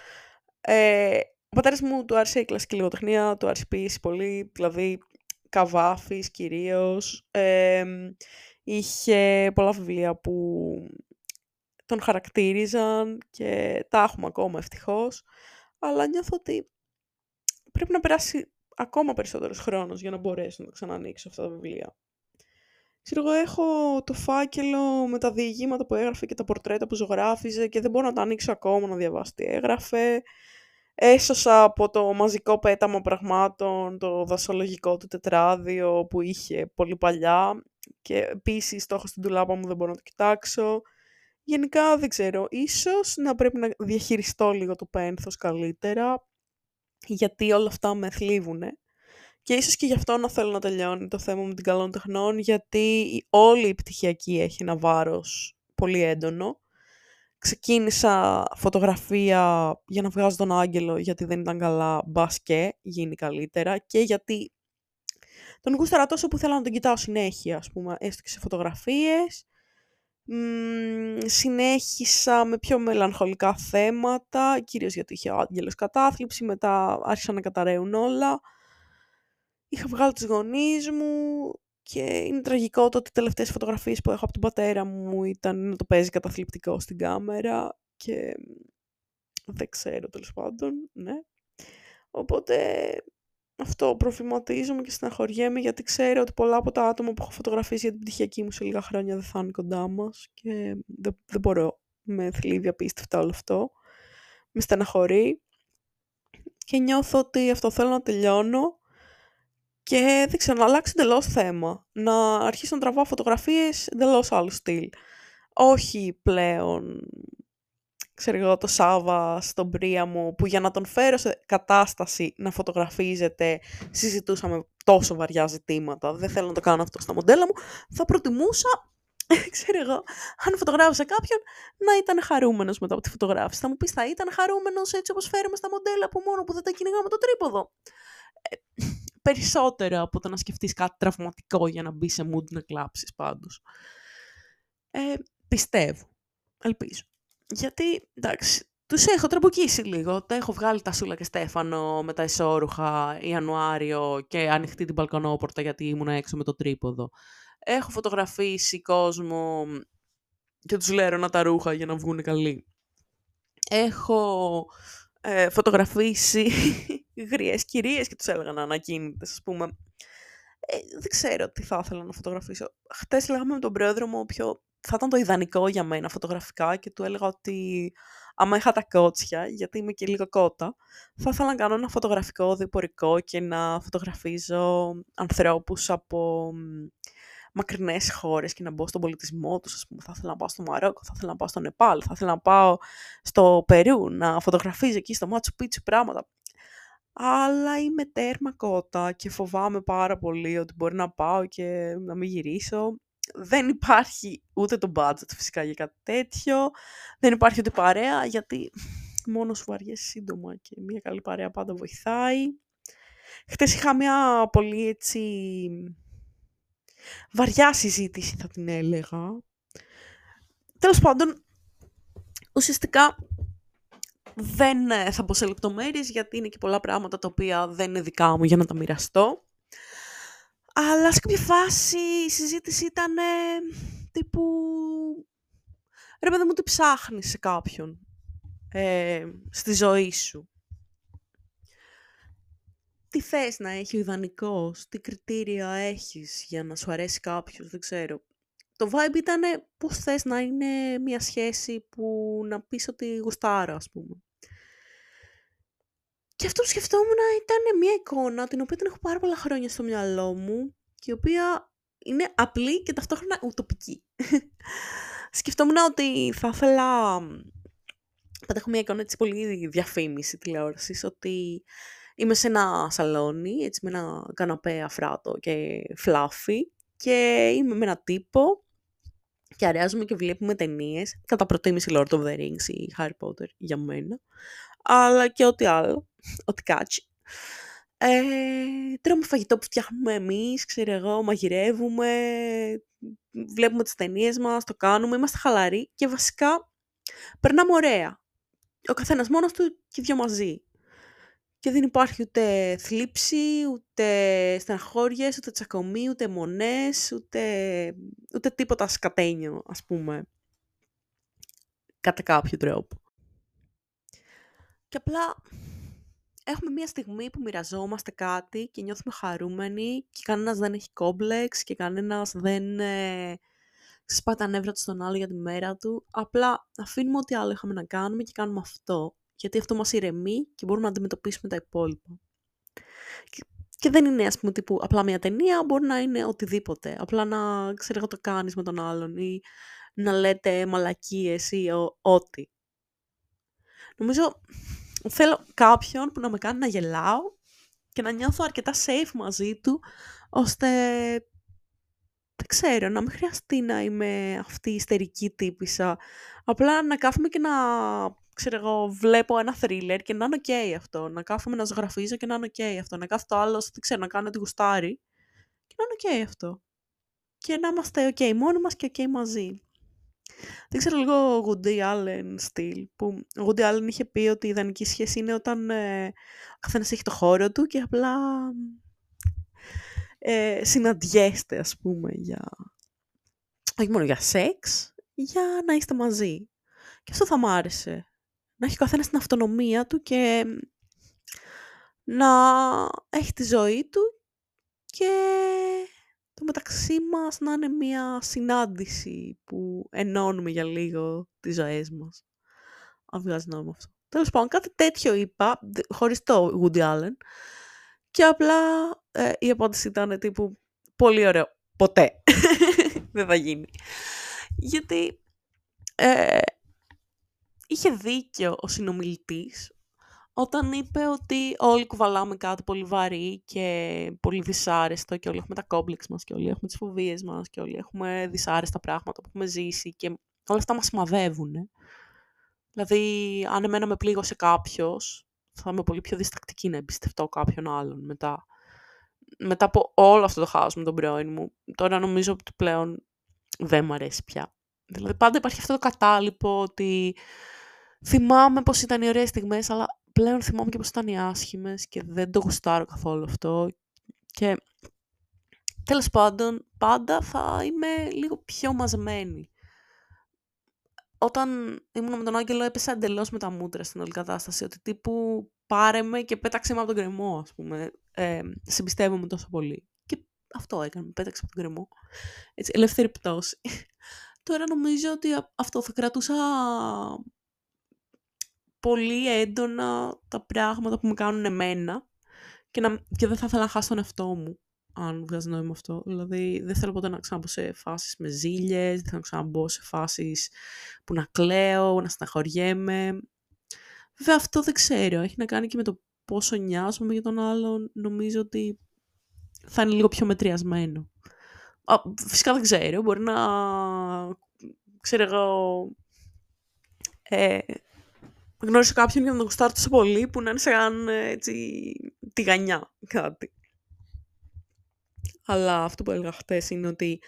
Ε, ο πατέρας μου του άρεσε η κλασική λογοτεχνία, του άρεσε η ποιήση πολύ, δηλαδή καβάφης κυρίως. Ε, είχε πολλά βιβλία που τον χαρακτήριζαν και τα έχουμε ακόμα ευτυχώς. Αλλά νιώθω ότι πρέπει να περάσει ακόμα περισσότερος χρόνος για να μπορέσω να ξανανοίξω αυτά τα βιβλία. Ξέρω εγώ έχω το φάκελο με τα διηγήματα που έγραφε και τα πορτρέτα που ζωγράφιζε και δεν μπορώ να τα ανοίξω ακόμα να διαβάσω τι έγραφε. Έσωσα από το μαζικό πέταμα πραγμάτων το δασολογικό του τετράδιο που είχε πολύ παλιά και επίσης το έχω στην τουλάπα μου δεν μπορώ να το κοιτάξω. Γενικά δεν ξέρω, ίσως να πρέπει να διαχειριστώ λίγο το πένθος καλύτερα γιατί όλα αυτά με θλίβουν. Και ίσως και γι' αυτό να θέλω να τελειώνει το θέμα με την καλών τεχνών, γιατί όλη η πτυχιακή έχει ένα βάρος πολύ έντονο. ξεκίνησα φωτογραφία για να βγάζω τον άγγελο γιατί δεν ήταν καλά, μπας και γίνει καλύτερα και γιατί τον γούσταρα τόσο που θέλω να τον κοιτάω συνέχεια, ας πούμε, έστω και σε φωτογραφίες. Συνέχισα με πιο μελαγχολικά θέματα, κυρίως γιατί είχε ο άγγελος κατάθλιψη, μετά άρχισαν να καταραίουν όλα. Είχα βγάλει τους γονείς μου και είναι τραγικό το ότι οι τελευταίες φωτογραφίες που έχω από τον πατέρα μου ήταν να το παίζει καταθλιπτικό στην κάμερα και δεν ξέρω τέλος πάντων, ναι. Οπότε αυτό προβληματίζομαι και στεναχωριέμαι γιατί ξέρω ότι πολλά από τα άτομα που έχω φωτογραφίσει για την πτυχιακή μου σε λίγα χρόνια δεν θα είναι κοντά μας και δεν, δεν μπορώ με θλίβει απίστευτα όλο αυτό. Με στεναχωρεί και νιώθω ότι αυτό θέλω να τελειώνω και δεν ξέρω, να αλλάξει εντελώς θέμα. Να αρχίσω να τραβάω φωτογραφίες εντελώς άλλου στυλ. Όχι πλέον ξέρω εγώ, το Σάβα στον μου, που για να τον φέρω σε κατάσταση να φωτογραφίζεται, συζητούσαμε τόσο βαριά ζητήματα, δεν θέλω να το κάνω αυτό στα μοντέλα μου, θα προτιμούσα, ξέρω εγώ, αν φωτογράφησα κάποιον, να ήταν χαρούμενος μετά από τη φωτογράφηση. Θα μου πεις, θα ήταν χαρούμενος έτσι όπως φέρουμε στα μοντέλα που μόνο που δεν τα κυνηγάμε το τρίποδο; Ε, περισσότερο από το να σκεφτείς κάτι τραυματικό για να μπει σε mood να κλάψεις πάντως. Ε, πιστεύω. Ελπίζω. Γιατί, εντάξει, τους έχω τραμποκίσει λίγο. Τα έχω βγάλει τα Σούλα και Στέφανο με τα ισόρουχα Ιανουάριο και ανοιχτή την μπαλκονόπορτα γιατί ήμουν έξω με το τρίποδο. Έχω φωτογραφίσει κόσμο και τους λέω να τα ρούχα για να βγουν καλοί. Έχω ε, φωτογραφίσει γριές κυρίες και τους έλεγα να ανακοίνητες, ας πούμε. Ε, δεν ξέρω τι θα ήθελα να φωτογραφίσω. Χτες λέγαμε με τον πρόεδρο μου ποιο θα ήταν το ιδανικό για μένα φωτογραφικά και του έλεγα ότι άμα είχα τα κότσια, γιατί είμαι και λίγο κότα, θα ήθελα να κάνω ένα φωτογραφικό διπορικό και να φωτογραφίζω ανθρώπους από μακρινές χώρες και να μπω στον πολιτισμό τους, ας πούμε. Θα ήθελα να πάω στο Μαρόκο, θα ήθελα να πάω στο Νεπάλ, θα ήθελα να πάω στο Περού, να φωτογραφίζω εκεί στο Μάτσου Πίτσου πράγματα. Αλλά είμαι τέρμα κότα και φοβάμαι πάρα πολύ ότι μπορεί να πάω και να μην γυρίσω δεν υπάρχει ούτε το budget φυσικά για κάτι τέτοιο. Δεν υπάρχει ούτε παρέα, γιατί μόνο σου βαριέσαι σύντομα και μια καλή παρέα πάντα βοηθάει. Χτες είχα μια πολύ έτσι βαριά συζήτηση θα την έλεγα. Τέλος πάντων, ουσιαστικά δεν ε, θα πω σε λεπτομέρειες γιατί είναι και πολλά πράγματα τα οποία δεν είναι δικά μου για να τα μοιραστώ. Αλλά σε κάποια φάση η συζήτηση ήταν τύπου... Ρε παιδί μου, τι ψάχνεις σε κάποιον ε, στη ζωή σου; Τι θες να έχει ο ιδανικός, τι κριτήρια έχεις για να σου αρέσει κάποιος, δεν ξέρω. Το vibe ήταν πώς θες να είναι μια σχέση που να πεις ότι γουστάρα, ας πούμε. Και αυτό που σκεφτόμουν ήταν μια εικόνα την οποία την έχω πάρα πολλά χρόνια στο μυαλό μου και η οποία είναι απλή και ταυτόχρονα ουτοπική. Σκεφτόμουν ότι θα ήθελα... Πάντα έχω μια εικόνα έτσι πολύ διαφήμιση τηλεόρασης ότι είμαι σε ένα σαλόνι, έτσι με ένα καναπέ αφράτο και φλάφι και είμαι με ένα τύπο και αραιάζουμε και βλέπουμε ταινίες, κατά προτίμηση Lord of the Rings ή Harry Potter για μένα, αλλά και ό,τι άλλο, ό,τι κάτσι. Ε, τρώμε φαγητό που φτιάχνουμε εμείς, ξέρω εγώ, μαγειρεύουμε, βλέπουμε τις ταινίες μας, το κάνουμε, είμαστε χαλαροί και βασικά περνάμε ωραία. Ο καθένας μόνος του και δυο μαζί. Και δεν υπάρχει ούτε θλίψη, ούτε στεναχώριες, ούτε τσακωμοί, ούτε μονές, ούτε, ούτε τίποτα σκατένιο, ας πούμε. Κατά κάποιο τρόπο. Και απλά έχουμε μια στιγμή που μοιραζόμαστε κάτι και νιώθουμε χαρούμενοι και κανένας δεν έχει κόμπλεξ και κανένας δεν ε, σπάει τα νεύρα του στον άλλο για τη μέρα του. Απλά αφήνουμε ό,τι άλλο είχαμε να κάνουμε και κάνουμε αυτό. Γιατί αυτό μας ηρεμεί και μπορούμε να αντιμετωπίσουμε τα υπόλοιπα. Και, δεν είναι, ας πούμε, τύπου απλά μια ταινία, μπορεί να είναι οτιδήποτε. Απλά να, ξέρω εγώ, το κάνεις με τον άλλον ή να λέτε μαλακίες ή ό,τι. Νομίζω θέλω κάποιον που να με κάνει να γελάω και να νιώθω αρκετά safe μαζί του, ώστε δεν ξέρω, να μην χρειαστεί να είμαι αυτή η ιστερική τύπησα. Απλά να κάθομαι και να, ξέρω εγώ, βλέπω ένα θρίλερ και να είναι ok αυτό. Να κάθομαι να ζωγραφίζω και να είναι ok αυτό. Να κάθω το άλλος, δεν ξέρω, να κάνω τη γουστάρι και να είναι ok αυτό. Και να είμαστε ok μόνοι μας και ok μαζί. Δεν ξέρω λίγο Woody Allen στυλ, που ο Woody Allen είχε πει ότι η ιδανική σχέση είναι όταν ε, ο καθένας έχει το χώρο του και απλά ε, συναντιέστε, ας πούμε, για... όχι μόνο για σεξ, για να είστε μαζί. Και αυτό θα μ' άρεσε. Να έχει ο καθένας την αυτονομία του και να έχει τη ζωή του και το μεταξύ μας να είναι μια συνάντηση που ενώνουμε για λίγο τις ζωές μας. Αν βγάζει νόημα αυτό. Τέλος πάντων, κάτι τέτοιο είπα, χωρίς το Woody Allen, και απλά ε, η απάντηση ήταν τύπου πολύ ωραίο. Ποτέ. Δεν θα γίνει. Γιατί ε, είχε δίκιο ο συνομιλητής όταν είπε ότι όλοι κουβαλάμε κάτι πολύ βαρύ και πολύ δυσάρεστο και όλοι έχουμε τα κόμπλεξ μας και όλοι έχουμε τις φοβίες μας και όλοι έχουμε δυσάρεστα πράγματα που έχουμε ζήσει και όλα αυτά μας σημαδεύουν. Δηλαδή, αν εμένα με πλήγωσε κάποιος, θα είμαι πολύ πιο διστακτική να εμπιστευτώ κάποιον άλλον μετά. Μετά από όλο αυτό το χάος με τον πρώην μου, τώρα νομίζω ότι πλέον δεν μου αρέσει πια. Δηλαδή πάντα υπάρχει αυτό το κατάλοιπο ότι θυμάμαι πως ήταν οι ωραίες στιγμές, αλλά πλέον θυμάμαι και πως ήταν οι άσχημες και δεν το γουστάρω καθόλου αυτό. Και τέλος πάντων, πάντα θα είμαι λίγο πιο μαζεμένη όταν ήμουν με τον Άγγελο έπεσα εντελώς με τα μούτρα στην όλη κατάσταση. Ότι τύπου πάρε με και πέταξε με από τον κρεμό, ας πούμε. Ε, συμπιστεύομαι τόσο πολύ. Και αυτό έκανε, με πέταξε από τον κρεμό. Έτσι, ελεύθερη πτώση. Τώρα νομίζω ότι αυτό θα κρατούσα πολύ έντονα τα πράγματα που με κάνουν εμένα και, να, και δεν θα ήθελα να χάσω τον εαυτό μου αν βγάζει νόημα αυτό. Δηλαδή, δεν θέλω ποτέ να ξαναμπω σε φάσεις με ζήλιες, δεν θέλω να ξαναμπω σε φάσεις που να κλαίω, να στεναχωριέμαι. Βέβαια, αυτό δεν ξέρω. Έχει να κάνει και με το πόσο νοιάζομαι για τον άλλον. Νομίζω ότι θα είναι λίγο πιο μετριασμένο. Α, φυσικά δεν ξέρω. Μπορεί να... Ξέρω εγώ... Ε, γνώρισα κάποιον για να τον γουστάρω τόσο πολύ που να είναι σαν έτσι, τηγανιά κάτι. Αλλά αυτό που έλεγα χθε είναι ότι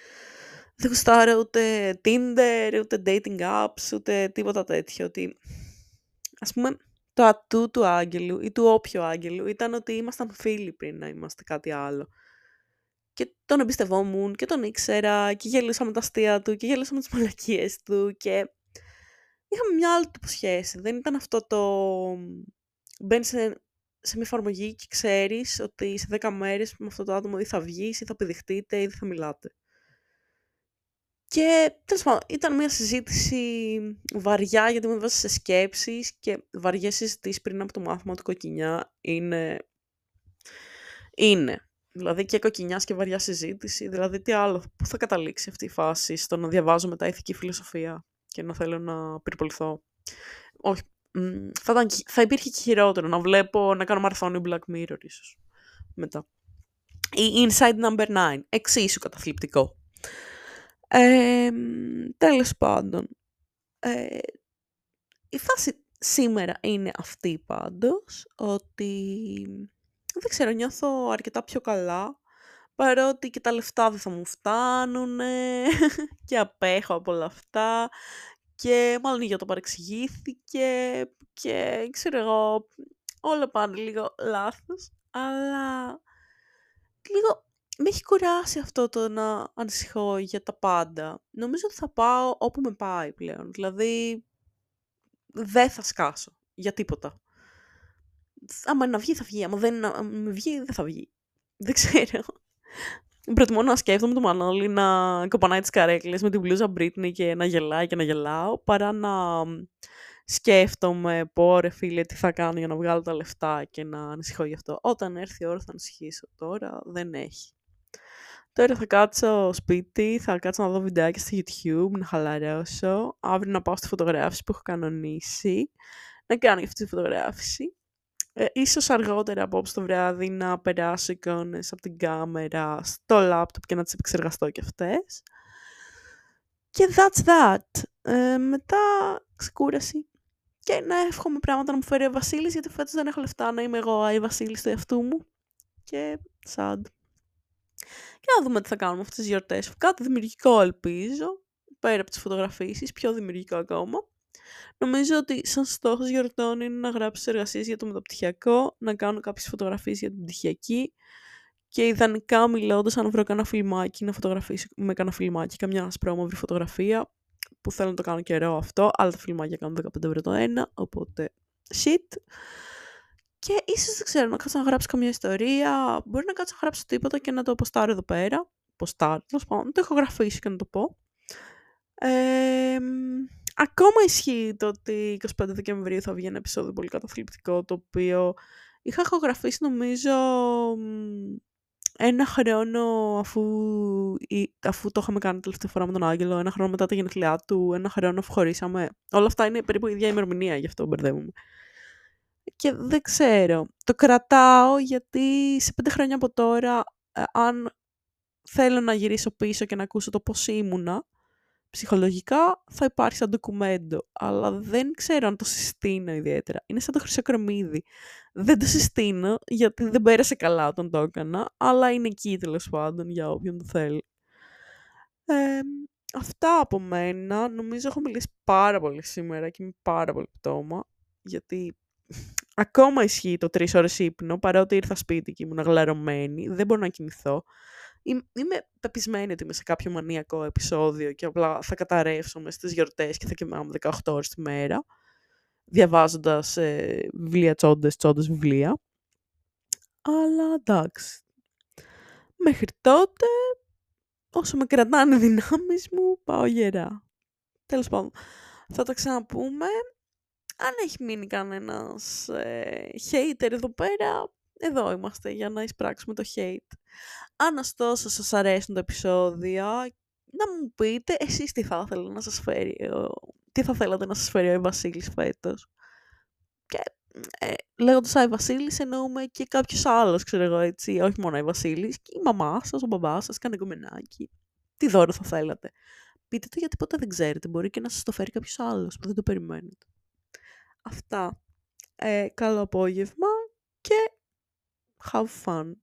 δεν γουστάρω ούτε Tinder, ούτε dating apps, ούτε τίποτα τέτοιο. Ότι, ας πούμε, το ατού του Άγγελου ή του όποιου Άγγελου ήταν ότι ήμασταν φίλοι πριν να είμαστε κάτι άλλο. Και τον εμπιστευόμουν και τον ήξερα και γέλουσα με τα αστεία του και γέλουσα με τις μαλακίες του και είχαμε μια άλλη τύπου σχέση. Δεν ήταν αυτό το μπαίνει σε σε μια εφαρμογή και ξέρεις ότι σε 10 μέρες με αυτό το άτομο ή θα βγεις ή θα πηδηχτείτε ή δεν θα μιλάτε. Και τέλος πάντων, ήταν μια συζήτηση βαριά γιατί με βάζει σε σκέψεις και βαριές συζητήσεις πριν από το μάθημα του κοκκινιά είναι... είναι. Δηλαδή και κοκκινιάς και βαριά συζήτηση. Δηλαδή τι άλλο, πού θα καταλήξει αυτή η φάση στο να διαβάζω μετά ηθική φιλοσοφία; Και να θέλω να πυρποληθώ. Όχι, θα, ήταν, θα υπήρχε και χειρότερο να βλέπω να κάνω μαραθώνιο Black Mirror ίσως μετά. Η Inside Number 9, εξίσου καταθλιπτικό. Ε, τέλος πάντων, ε, η φάση σήμερα είναι αυτή πάντως, ότι δεν ξέρω, νιώθω αρκετά πιο καλά, παρότι και τα λεφτά δεν θα μου φτάνουν και απέχω από όλα αυτά και μάλλον η το παρεξηγήθηκε και ξέρω εγώ όλα πάνε λίγο λάθος αλλά λίγο με έχει κουράσει αυτό το να ανησυχώ για τα πάντα. Νομίζω ότι θα πάω όπου με πάει πλέον. Δηλαδή δεν θα σκάσω για τίποτα. Άμα να βγει θα βγει, άμα δεν με βγει δεν θα βγει. Δεν ξέρω. Προτιμώ να σκέφτομαι το Μανώλη να κοπανάει τις καρέκλες με την μπλούζα Britney και να γελάει και να γελάω, παρά να σκέφτομαι πω ρε φίλε τι θα κάνω για να βγάλω τα λεφτά και να ανησυχώ γι' αυτό. Όταν έρθει η ώρα θα ανησυχήσω. Τώρα δεν έχει. Τώρα θα κάτσω σπίτι, θα κάτσω να δω βιντεάκια στο YouTube, να χαλαρώσω. Αύριο να πάω στη φωτογράφηση που έχω κανονίσει. Να κάνω αυτή τη φωτογράφηση. Ε, ίσως αργότερα απόψε το βράδυ να περάσω εικόνες από την κάμερα στο λάπτοπ και να τις επεξεργαστώ και αυτές. Και that's that. Ε, μετά ξεκούραση. Και να εύχομαι πράγματα να μου φέρει ο Βασίλης, γιατί φέτος δεν έχω λεφτά να είμαι εγώ η Βασίλης του εαυτού μου. Και sad. Και να δούμε τι θα κάνουμε αυτές τις γιορτές. Κάτι δημιουργικό ελπίζω, πέρα από τις φωτογραφίσεις, πιο δημιουργικό ακόμα. Νομίζω ότι σαν στόχος γιορτών είναι να γράψω εργασίες για το μεταπτυχιακό, να κάνω κάποιες φωτογραφίες για την πτυχιακή και ιδανικά μιλώντας αν βρω κανένα φιλμάκι να φωτογραφίσω με κανένα φιλμάκι, καμιά ασπρόμαυρη φωτογραφία που θέλω να το κάνω καιρό αυτό, αλλά τα φιλμάκια κάνουν 15 ευρώ το ένα, οπότε shit. Και ίσως δεν ξέρω, να κάτσω να γράψω καμιά ιστορία, μπορεί να κάτσω να γράψω τίποτα και να το αποστάρω εδώ πέρα. Ποστάρω, τέλος πάντων, να το έχω γραφήσει και να το πω. Ε, ακόμα ισχύει το ότι 25 Δεκεμβρίου θα βγει ένα επεισόδιο πολύ καταθλιπτικό, το οποίο είχα ηχογραφήσει νομίζω ένα χρόνο αφού, αφού το είχαμε κάνει τελευταία φορά με τον Άγγελο, ένα χρόνο μετά τα γενεθλιά του, ένα χρόνο αφού χωρίσαμε. Όλα αυτά είναι περίπου η ίδια ημερομηνία, γι' αυτό μπερδεύουμε. Και δεν ξέρω. Το κρατάω γιατί σε πέντε χρόνια από τώρα, ε, αν θέλω να γυρίσω πίσω και να ακούσω το πώς ήμουνα, ψυχολογικά θα υπάρχει σαν ντοκουμέντο, αλλά δεν ξέρω αν το συστήνω ιδιαίτερα. Είναι σαν το χρυσοκρομίδι. Δεν το συστήνω γιατί δεν πέρασε καλά όταν το έκανα, αλλά είναι εκεί τέλος πάντων για όποιον το θέλει. Ε, αυτά από μένα. Νομίζω έχω μιλήσει πάρα πολύ σήμερα και είμαι πάρα πολύ πτώμα, γιατί ακόμα ισχύει το τρεις ώρες ύπνο, παρότι ήρθα σπίτι και ήμουν γλαρωμένη, δεν μπορώ να κοιμηθώ. Είμαι πεπισμένη ότι είμαι σε κάποιο μανιακό επεισόδιο και απλά θα καταρρεύσω με στις γιορτές και θα κοιμάμαι 18 ώρες τη μέρα, διαβάζοντας ε, βιβλία τσόντες, τσόντες βιβλία. Αλλά εντάξει. Μέχρι τότε, όσο με κρατάνε οι δυνάμεις μου, πάω γερά. Τέλος πάντων, θα τα ξαναπούμε. Αν έχει μείνει κανένας ε, hater εδώ πέρα, εδώ είμαστε για να εισπράξουμε το hate. Αν ωστόσο σας αρέσουν τα επεισόδια, να μου πείτε εσείς τι θα ήθελατε να σας φέρει, τι θα θέλατε να σας φέρει ο Βασίλης φέτος; Και ε, λέγοντας Άι Βασίλης εννοούμε και κάποιος άλλος, ξέρω εγώ έτσι, όχι μόνο η Βασίλης, και η μαμά σας, ο μπαμπάς σας, κανένα κομμενάκι. Τι δώρο θα θέλατε; Πείτε το γιατί ποτέ δεν ξέρετε, μπορεί και να σας το φέρει κάποιος άλλος που δεν το περιμένετε. Αυτά. Ε, καλό απόγευμα και have fun.